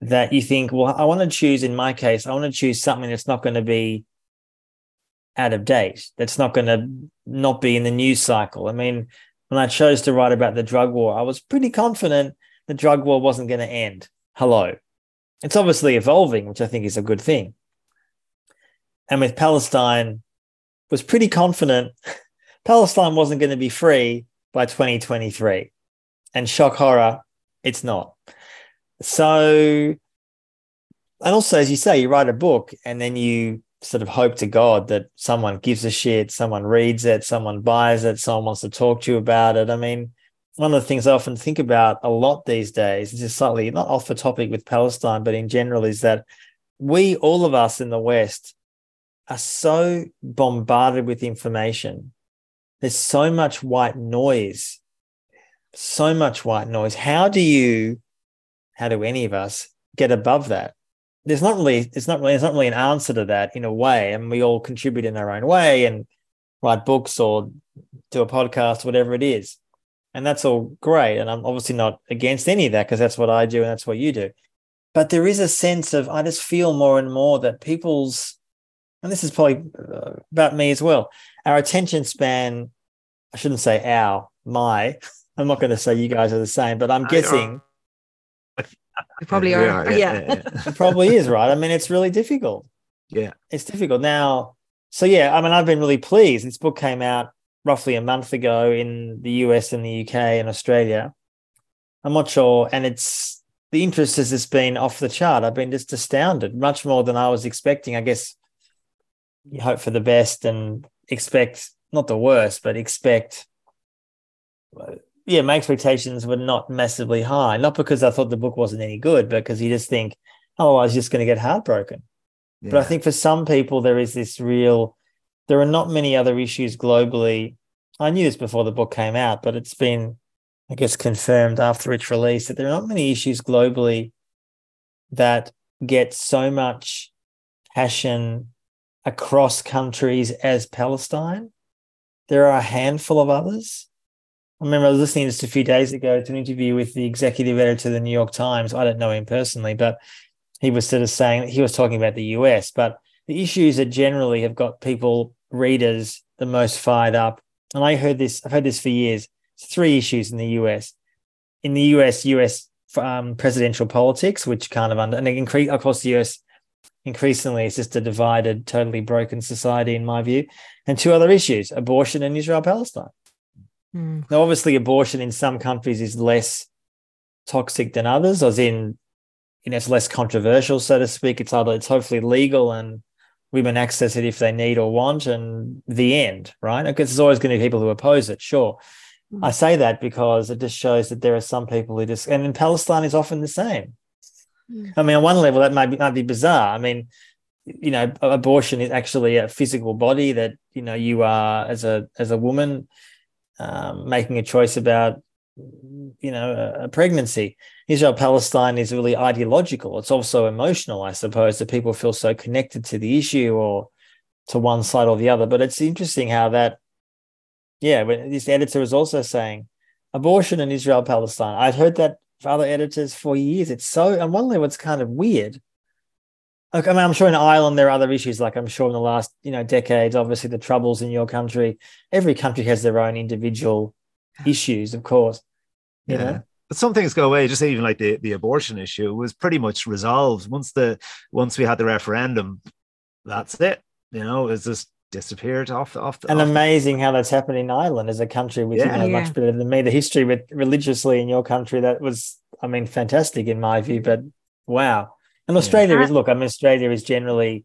That you think, well, I want to choose. In my case, I want to choose something that's not going to be out of date. That's not going to not be in the news cycle. I mean, when I chose to write about the drug war, I was pretty confident the drug war wasn't going to end. Hello. It's obviously evolving, which I think is a good thing. And with Palestine, was pretty confident Palestine wasn't going to be free by 2023. And shock horror, it's not. So, and also, as you say, you write a book and then you sort of hope to God that someone gives a shit, someone reads it, someone buys it, someone wants to talk to you about it. I mean, one of the things I often think about a lot these days, this is slightly not off the topic with Palestine, but in general, is that we, all of us in the West, are so bombarded with information. There's so much white noise, so much white noise. How do you, how do any of us get above that? There's not really, it's not really, it's not really an answer to that in a way. And we all contribute in our own way and write books or do a podcast, whatever it is. And that's all great. And I'm obviously not against any of that because that's what I do and that's what you do. But there is a sense of, I just feel more and more that people's and this is probably uh, about me as well. Our attention span, I shouldn't say our, my, I'm not going to say you guys are the same, but I'm guessing. You probably are. are. Yeah. yeah. it probably is, right? I mean, it's really difficult. Yeah. It's difficult. Now, so yeah, I mean, I've been really pleased. This book came out roughly a month ago in the US and the UK and Australia. I'm not sure. And it's the interest has just been off the chart. I've been just astounded, much more than I was expecting. I guess you hope for the best and expect not the worst, but expect. Yeah, my expectations were not massively high. Not because I thought the book wasn't any good, but because you just think, oh, I was just going to get heartbroken. Yeah. But I think for some people, there is this real. There are not many other issues globally. I knew this before the book came out, but it's been, I guess, confirmed after its release that there are not many issues globally that get so much passion across countries as Palestine. There are a handful of others. I remember I was listening just a few days ago to an interview with the executive editor of the New York Times. I don't know him personally, but he was sort of saying he was talking about the US, but the issues that generally have got people, readers, the most fired up. And I heard this, I've heard this for years. Three issues in the US. In the US, US um, presidential politics, which kind of under, and increase, course, the US increasingly it's just a divided, totally broken society, in my view. And two other issues abortion and Israel Palestine. Mm. Now, obviously, abortion in some countries is less toxic than others, as in, you know, it's less controversial, so to speak. It's either it's hopefully legal and women access it if they need or want, and the end, right? Because there's always going to be people who oppose it, sure. Mm. I say that because it just shows that there are some people who just, and in Palestine is often the same. Mm. I mean, on one level, that might be, might be bizarre. I mean, you know, abortion is actually a physical body that you know you are as a as a woman um, making a choice about you know a, pregnancy. Israel Palestine is really ideological. It's also emotional, I suppose, that people feel so connected to the issue or to one side or the other. But it's interesting how that, yeah, but this editor is also saying abortion in Israel Palestine. I've heard that for other editors for years. It's so on one level, it's kind of weird. Like, I mean, I'm sure in Ireland there are other issues. Like I'm sure in the last, you know, decades, obviously the troubles in your country. Every country has their own individual issues, of course. You yeah. know? But some things go away. Just even like the, the abortion issue was pretty much resolved once the once we had the referendum. That's it. You know, it's just disappeared off off. The, and off amazing the... how that's happened in Ireland as a country which yeah. you know yeah. much better than me. The history with religiously in your country that was, I mean, fantastic in my view. But wow, and Australia yeah. is uh, look. I mean, Australia is generally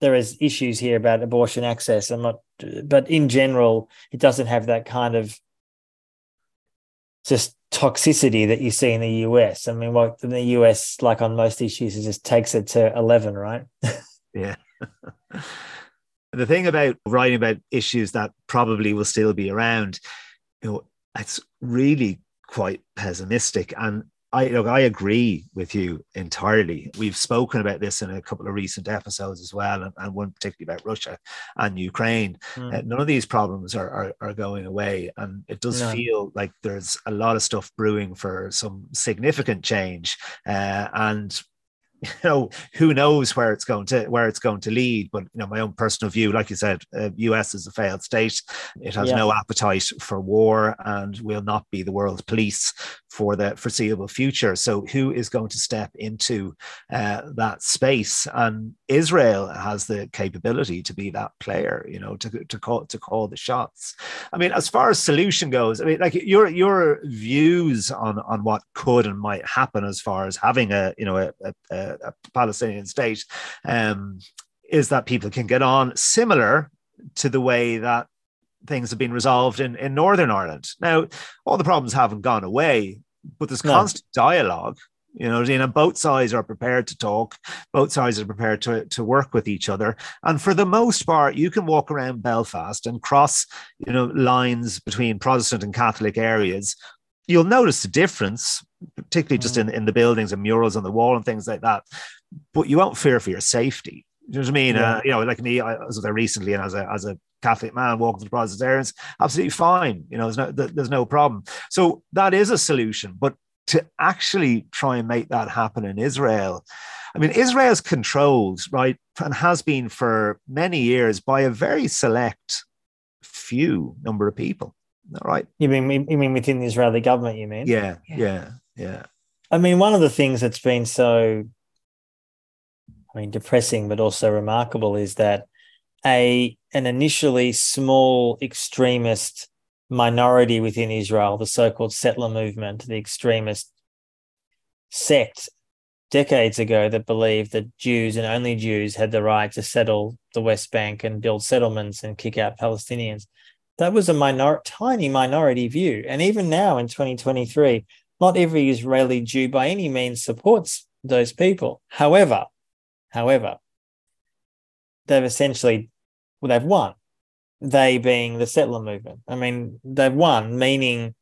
there is issues here about abortion access. I'm not, but in general, it doesn't have that kind of just toxicity that you see in the US. I mean, what in the US, like on most issues, it just takes it to eleven, right? yeah. the thing about writing about issues that probably will still be around, you know, it's really quite pessimistic. And I look, I agree with you entirely. We've spoken about this in a couple of recent episodes as well, and, and one particularly about Russia and Ukraine. Mm. Uh, none of these problems are, are, are going away, and it does no. feel like there's a lot of stuff brewing for some significant change. Uh, and you know who knows where it's going to where it's going to lead but you know my own personal view like you said uh, us is a failed state. It has yeah. no appetite for war and will not be the world police for the foreseeable future. So who is going to step into uh, that space? And israel has the capability to be that player you know to, to call to call the shots. I mean as far as solution goes i mean like your your views on on what could and might happen as far as having a you know a, a a, Palestinian state, um, is that people can get on similar to the way that things have been resolved in, in Northern Ireland. Now, all the problems haven't gone away, but there's no. constant dialogue. You know, you know, both sides are prepared to talk. Both sides are prepared to, to work with each other. And for the most part, you can walk around Belfast and cross, you know, lines between Protestant and Catholic areas you'll notice the difference, particularly just mm. in, in the buildings and murals on the wall and things like that. But you won't fear for your safety. You know what I mean? Yeah. Uh, you know, like me, I was there recently, and as a as a Catholic man walking through Presbyterians, absolutely fine. You know, there's no there's no problem. So that is a solution. But to actually try and make that happen in Israel, I mean, Israel's controlled, right, and has been for many years by a very select few number of people right? You mean you mean within the Israeli government? You mean? Yeah, yeah, yeah, yeah. I mean, one of the things that's been so, I mean, depressing but also remarkable is that a an initially small extremist minority within Israel, the so-called settler movement, the extremist sect decades ago that believed that Jews and only Jews had the right to settle the West Bank and build settlements and kick out Palestinians that was a minor, tiny minority view. And even now in 2023, not every Israeli Jew by any means supports those people. However, however, they've essentially, well, they've won. They being the settler movement. I mean, they've won, meaning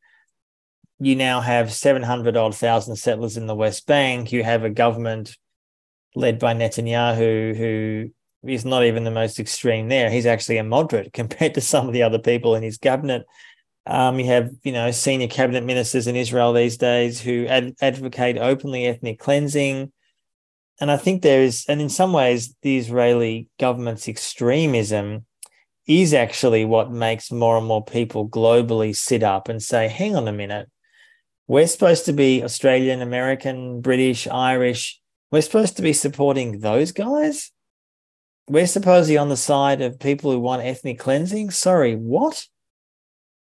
you now have 700 odd thousand settlers in the West Bank. You have a government led by Netanyahu who is not even the most extreme there. He's actually a moderate compared to some of the other people in his cabinet. Um, you have, you know, senior cabinet ministers in Israel these days who ad- advocate openly ethnic cleansing. And I think there is, and in some ways, the Israeli government's extremism is actually what makes more and more people globally sit up and say, hang on a minute, we're supposed to be Australian, American, British, Irish. We're supposed to be supporting those guys we're supposedly on the side of people who want ethnic cleansing. Sorry, what?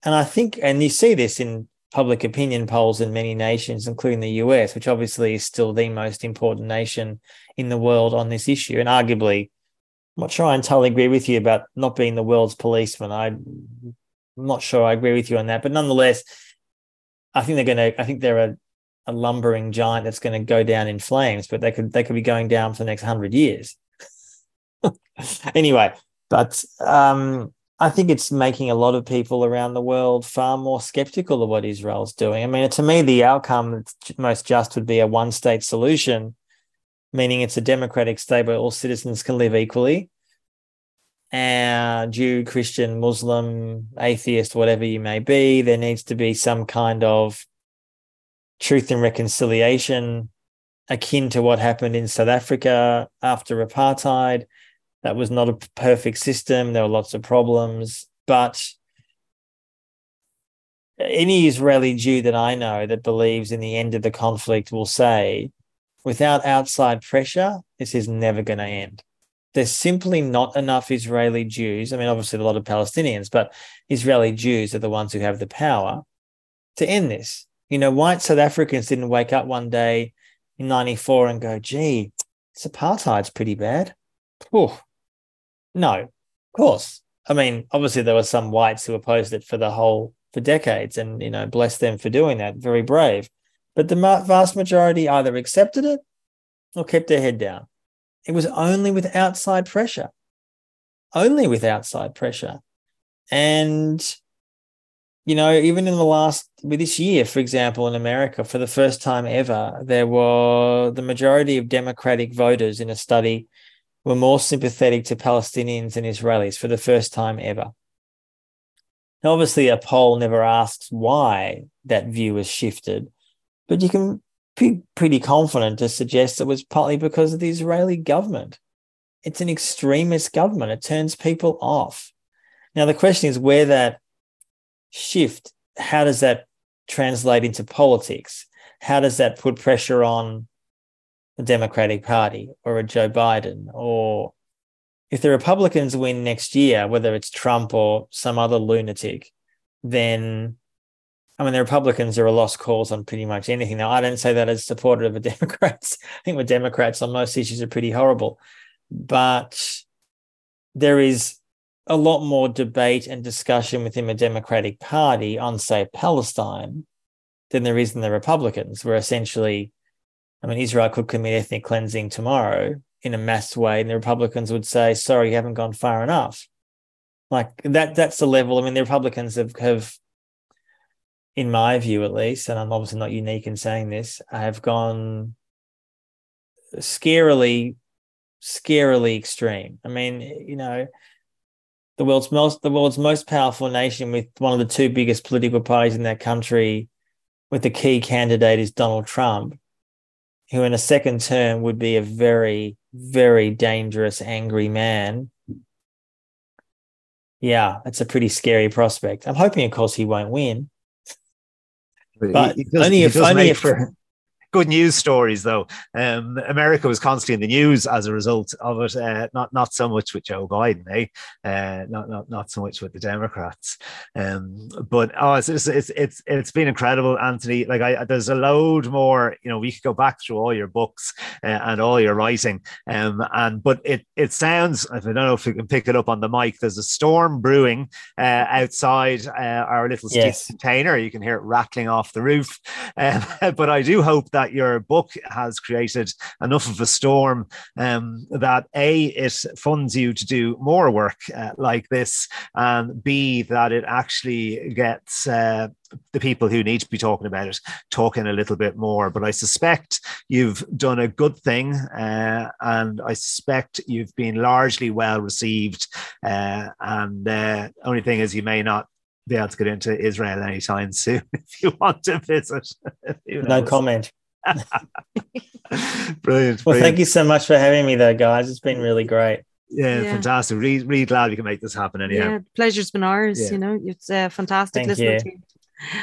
And I think, and you see this in public opinion polls in many nations, including the US, which obviously is still the most important nation in the world on this issue. And arguably, I'm not sure I entirely agree with you about not being the world's policeman. I'm not sure I agree with you on that. But nonetheless, I think they're going to, I think they're a, a lumbering giant that's going to go down in flames, but they could, they could be going down for the next hundred years. anyway, but um, I think it's making a lot of people around the world far more skeptical of what Israel's doing. I mean, to me, the outcome that's most just would be a one state solution, meaning it's a democratic state where all citizens can live equally. And Jew, Christian, Muslim, atheist, whatever you may be, there needs to be some kind of truth and reconciliation akin to what happened in South Africa after apartheid that was not a perfect system. There were lots of problems, but any Israeli Jew that I know that believes in the end of the conflict will say, without outside pressure, this is never going to end. There's simply not enough Israeli Jews. I mean, obviously, a lot of Palestinians, but Israeli Jews are the ones who have the power to end this. You know, white South Africans didn't wake up one day in 94 and go, gee, this apartheid's pretty bad. Oh, no, of course. I mean, obviously there were some whites who opposed it for the whole for decades, and you know, bless them for doing that. Very brave. But the vast majority either accepted it or kept their head down. It was only with outside pressure, only with outside pressure, and you know, even in the last with this year, for example, in America, for the first time ever, there were the majority of Democratic voters in a study were more sympathetic to Palestinians and Israelis for the first time ever. Now, obviously, a poll never asks why that view has shifted, but you can be pretty confident to suggest it was partly because of the Israeli government. It's an extremist government. It turns people off. Now, the question is where that shift, how does that translate into politics? How does that put pressure on the Democratic Party or a Joe Biden? Or if the Republicans win next year, whether it's Trump or some other lunatic, then I mean, the Republicans are a lost cause on pretty much anything. Now, I don't say that as supporter of the Democrats. I think the Democrats on most issues are pretty horrible, but there is a lot more debate and discussion within the Democratic Party on, say, Palestine than there is in the Republicans, where essentially, I mean, Israel could commit ethnic cleansing tomorrow in a mass way, and the Republicans would say, sorry, you haven't gone far enough. Like that, that's the level. I mean, the Republicans have, have in my view at least, and I'm obviously not unique in saying this, have gone scarily, scarily extreme. I mean, you know, the world's most the world's most powerful nation with one of the two biggest political parties in that country, with the key candidate is Donald Trump, who in a second term would be a very, very dangerous, angry man. Yeah, it's a pretty scary prospect. I'm hoping, of course, he won't win. But does, only if only if for, good news stories, though. Um, America was constantly in the news as a result of it. Uh, not not so much with Joe Biden, eh? Uh, not not not so much with the Democrats. Um, but oh, it's, it's it's it's been incredible, Antony. Like I, there's a load more. You know, we could go back through all your books uh, and all your writing. Um, and but it it sounds. I don't know if you can pick it up on the mic. There's a storm brewing uh, outside uh, our little yes. container. You can hear it rattling off the roof. Um, but I do hope that that your book has created enough of a storm um, that A, it funds you to do more work uh, like this, and B, that it actually gets uh, the people who need to be talking about it talking a little bit more. But I suspect you've done a good thing, uh, and I suspect you've been largely well received. Uh, and the uh, only thing is, you may not be able to get into Israel anytime soon if you want to visit. no comment. Brilliant, brilliant. Well, thank you so much for having me, there, guys. It's been really great. Yeah, yeah. fantastic. Really, really glad we can make this happen. Anyhow, yeah, pleasure's been ours. Yeah. You know, it's uh, fantastic thank listening you. to you.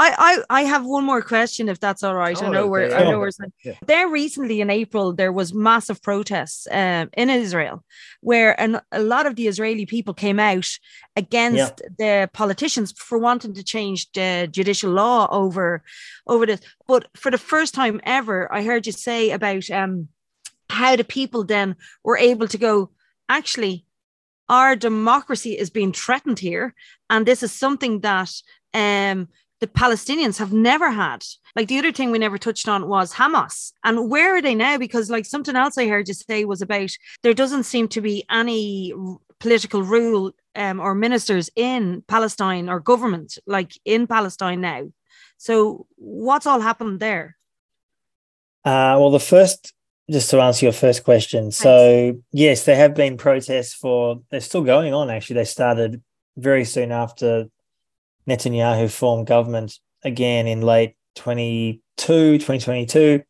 I, I I have one more question, if that's all right. Oh, I know okay. we're I know we're yeah. there recently in April there was massive protests um, in Israel, where an, a lot of the Israeli people came out against yeah. the politicians for wanting to change the judicial law over over this. But for the first time ever, I heard you say about um how the people then were able to go actually our democracy is being threatened here and this is something that um the Palestinians have never had. Like the other thing we never touched on was Hamas. And where are they now? Because, like, something else I heard you say was about there doesn't seem to be any political rule um, or ministers in Palestine or government, like in Palestine now. So, what's all happened there? Uh, well, the first, just to answer your first question. Thanks. So, yes, there have been protests for, they're still going on actually. They started very soon after Netanyahu formed government again in late 22, 2022.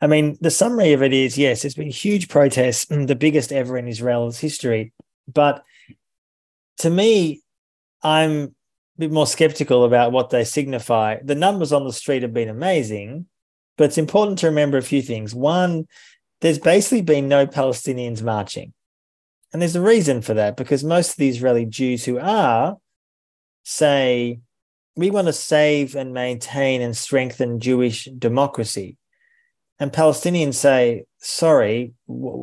I mean, the summary of it is yes, there's been huge protests, mm, the biggest ever in Israel's history. But to me, I'm a bit more skeptical about what they signify. The numbers on the street have been amazing, but it's important to remember a few things. One, there's basically been no Palestinians marching. And there's a reason for that because most of the Israeli Jews who are say we want to save and maintain and strengthen Jewish democracy. And Palestinians say, sorry,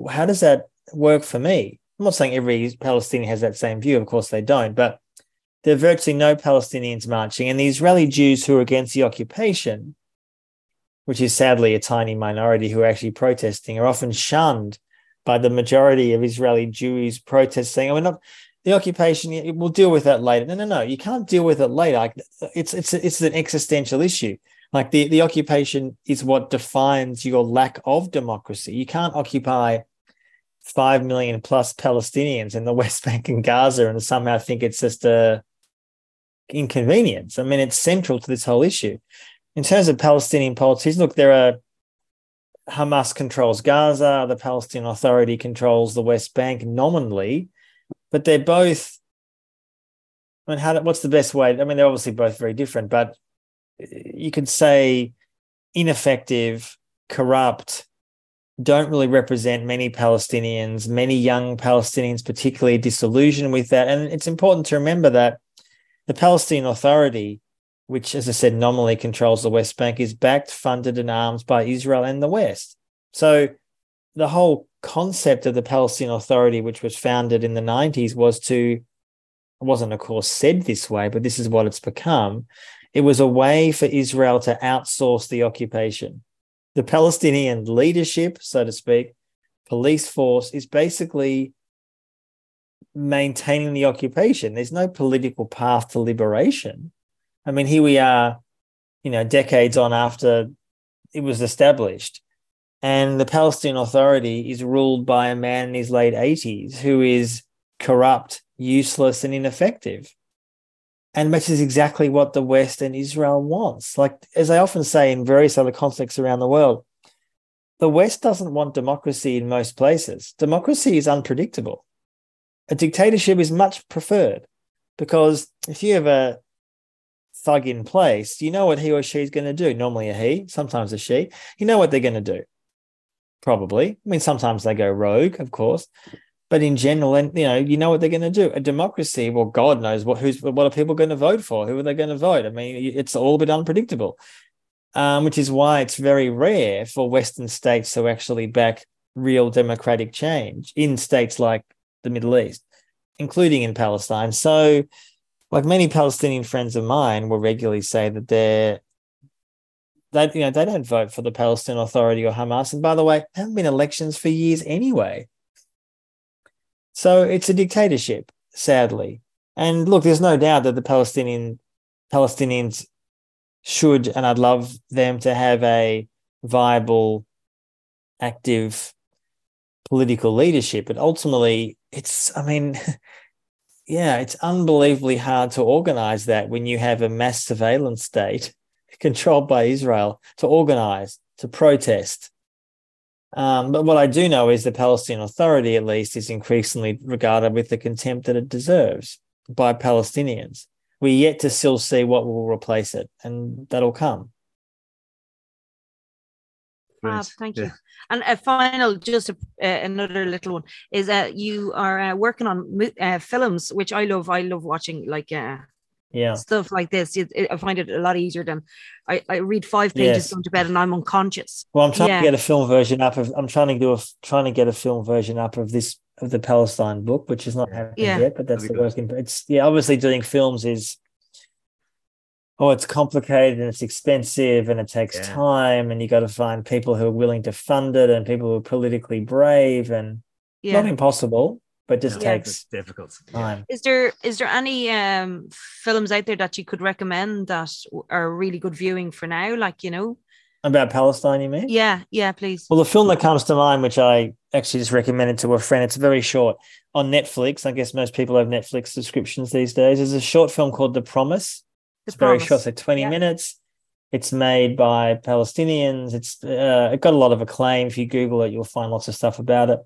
how does that work for me? I'm not saying every Palestinian has that same view. Of course, they don't. But there are virtually no Palestinians marching. And the Israeli Jews who are against the occupation, which is sadly a tiny minority who are actually protesting, are often shunned by the majority of Israeli Jews protesting. we're not the occupation we'll deal with that later. No no no you can't deal with it later. It's it's it's an existential issue. Like the the occupation is what defines your lack of democracy. You can't occupy 5 million plus palestinians in the west bank and gaza and somehow think it's just a inconvenience. I mean it's central to this whole issue. In terms of Palestinian politics, look, there are Hamas controls Gaza, the Palestinian Authority controls the West Bank nominally, but they're both. I mean, how? What's the best way? I mean, they're obviously both very different, but uh, you could say ineffective, corrupt, don't really represent many Palestinians. Many young Palestinians, particularly, disillusioned with that. And it's important to remember that the Palestinian Authority, which, as I said, nominally controls the West Bank, is backed, funded, and armed by Israel and the West. So the whole concept of the Palestinian Authority, which was founded in the 90s, was to, wasn't, of course, said this way, but this is what it's become. It was a way for Israel to outsource the occupation the Palestinian leadership, so to speak, police force is basically maintaining the occupation. There's no political path to liberation. I mean, here we are, you know, decades on after it was established. And the Palestinian Authority is ruled by a man in his late 80s who is corrupt, useless, and ineffective and matches exactly what the West and Israel wants. Like, as I often say in various other contexts around the world, the West doesn't want democracy in most places. Democracy is unpredictable. A dictatorship is much preferred because if you have a thug in place, you know what he or she is going to do. Normally a he, sometimes a she. You know what they're going to do. Probably. I mean, sometimes they go rogue, of course, but in general, and you know, you know what they're going to do. A democracy, well, God knows what who's what are people going to vote for? Who are they going to vote? I mean, it's all a bit unpredictable, um, which is why it's very rare for Western states to actually back real democratic change in states like the Middle East, including in Palestine. So, like many Palestinian friends of mine will regularly say that they're they you know they don't vote for the Palestinian Authority or Hamas. And by the way, there haven't been elections for years anyway. So it's a dictatorship, sadly. And look, there's no doubt that the Palestinian Palestinians should, and I'd love them to have a viable, active political leadership. But ultimately, it's, I mean, yeah, it's unbelievably hard to organize that when you have a mass surveillance state controlled by Israel to organize, to protest, um, but what I do know is the Palestinian Authority, at least, is increasingly regarded with the contempt that it deserves by Palestinians. We're yet to still see what will replace it, and that'll come. Ah, thank you. Yeah. And a final, just a, uh, another little one is that uh, you are uh, working on uh, films, which I love. I love watching like uh, yeah stuff like this it, it, i find it a lot easier than i, I read five pages yes. going to bed and i'm unconscious well i'm trying yeah. to get a film version up of i'm trying to do a trying to get a film version up of this of the palestine book which is not happening yeah. yet but that's the work in it's yeah obviously doing films is oh it's complicated and it's expensive and it takes yeah. time and you got to find people who are willing to fund it and people who are politically brave and yeah. not impossible but just yeah. takes difficult time. Is there is there any um films out there that you could recommend that are really good viewing for now? Like you know, about Palestine, you mean? Yeah, yeah, please. Well, the film that comes to mind, which I actually just recommended to a friend, it's very short on Netflix. I guess most people have Netflix subscriptions these days. Is a short film called The Promise. The it's Promise. very short, so twenty yeah. minutes. It's made by Palestinians. It's uh, it got a lot of acclaim. If you Google it, you'll find lots of stuff about it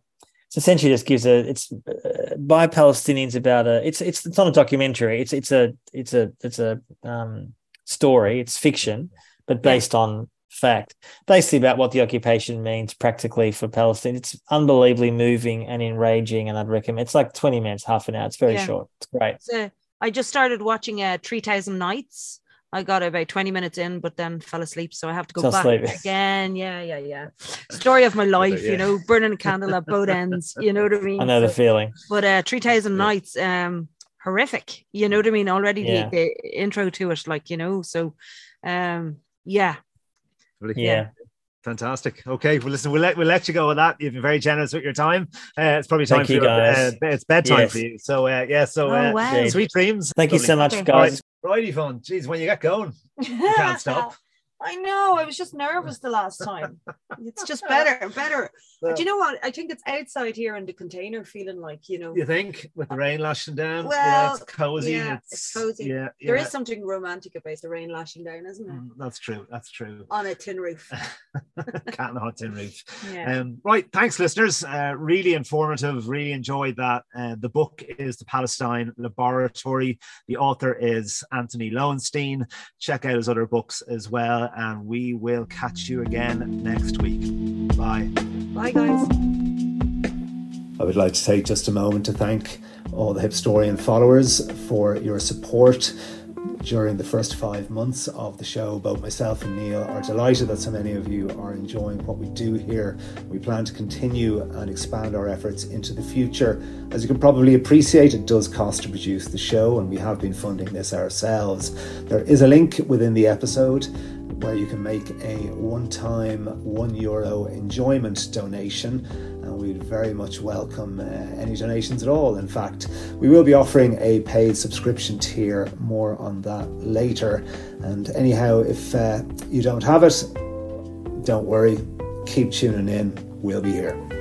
essentially just gives a it's uh, by Palestinians about a it's it's it's not a documentary. It's it's a it's a it's a um, story. It's fiction, but based on fact, basically about what the occupation means practically for Palestine. It's unbelievably moving and enraging, and I'd recommend. It's like twenty minutes, half an hour. It's very yeah. short. It's great. So I just started watching uh, Three Thousand Nights. I got about 20 minutes in, but then fell asleep. So I have to go back asleep. again. Yeah, yeah, yeah. Story of my life, yeah. you know, burning a candle at both ends. You know what I mean? I know so, the feeling. But uh 3000 nights, um, horrific. You know what I mean? Already yeah. the, the, intro to it, like, you know, so um, yeah. Yeah. Fantastic. Okay, well, listen, we'll let we'll let you go with that. You've been very generous with your time. Uh, it's probably time Thank for you, guys. Uh, it's bedtime yes. for you. So uh, yeah, so oh, uh, wow. sweet dreams. Thank Lovely. you so much, guys. Righty fun. Jeez, when you get going, you can't stop. I know. I was just nervous the last time. It's just better, better. Well, Do you know what? I think it's outside here in the container, feeling like you know. You think with the rain lashing down? Well, yeah, it's cozy. Yeah, it's, it's cozy. Yeah, yeah, there is something romantic about the rain lashing down, isn't it? Mm, that's true. That's true. On a tin roof. Cat on a tin roof. Yeah. Um, right. Thanks, listeners. Uh, really informative. Really enjoyed that. Uh, the book is the Palestine Laboratory. The author is Antony Loewenstein. Check out his other books as well and we will catch you again next week. Bye. Bye, guys. I would like to take just a moment to thank all the Hipstorian followers for your support during the first five months of the show. Both myself and Neil are delighted that so many of you are enjoying what we do here. We plan to continue and expand our efforts into the future. As you can probably appreciate, it does cost to produce the show, and we have been funding this ourselves. There is a link within the episode where you can make a one time one euro enjoyment donation. And we'd very much welcome uh, any donations at all. In fact, we will be offering a paid subscription tier, more on that later. And anyhow, if uh, you don't have it, don't worry, keep tuning in. We'll be here.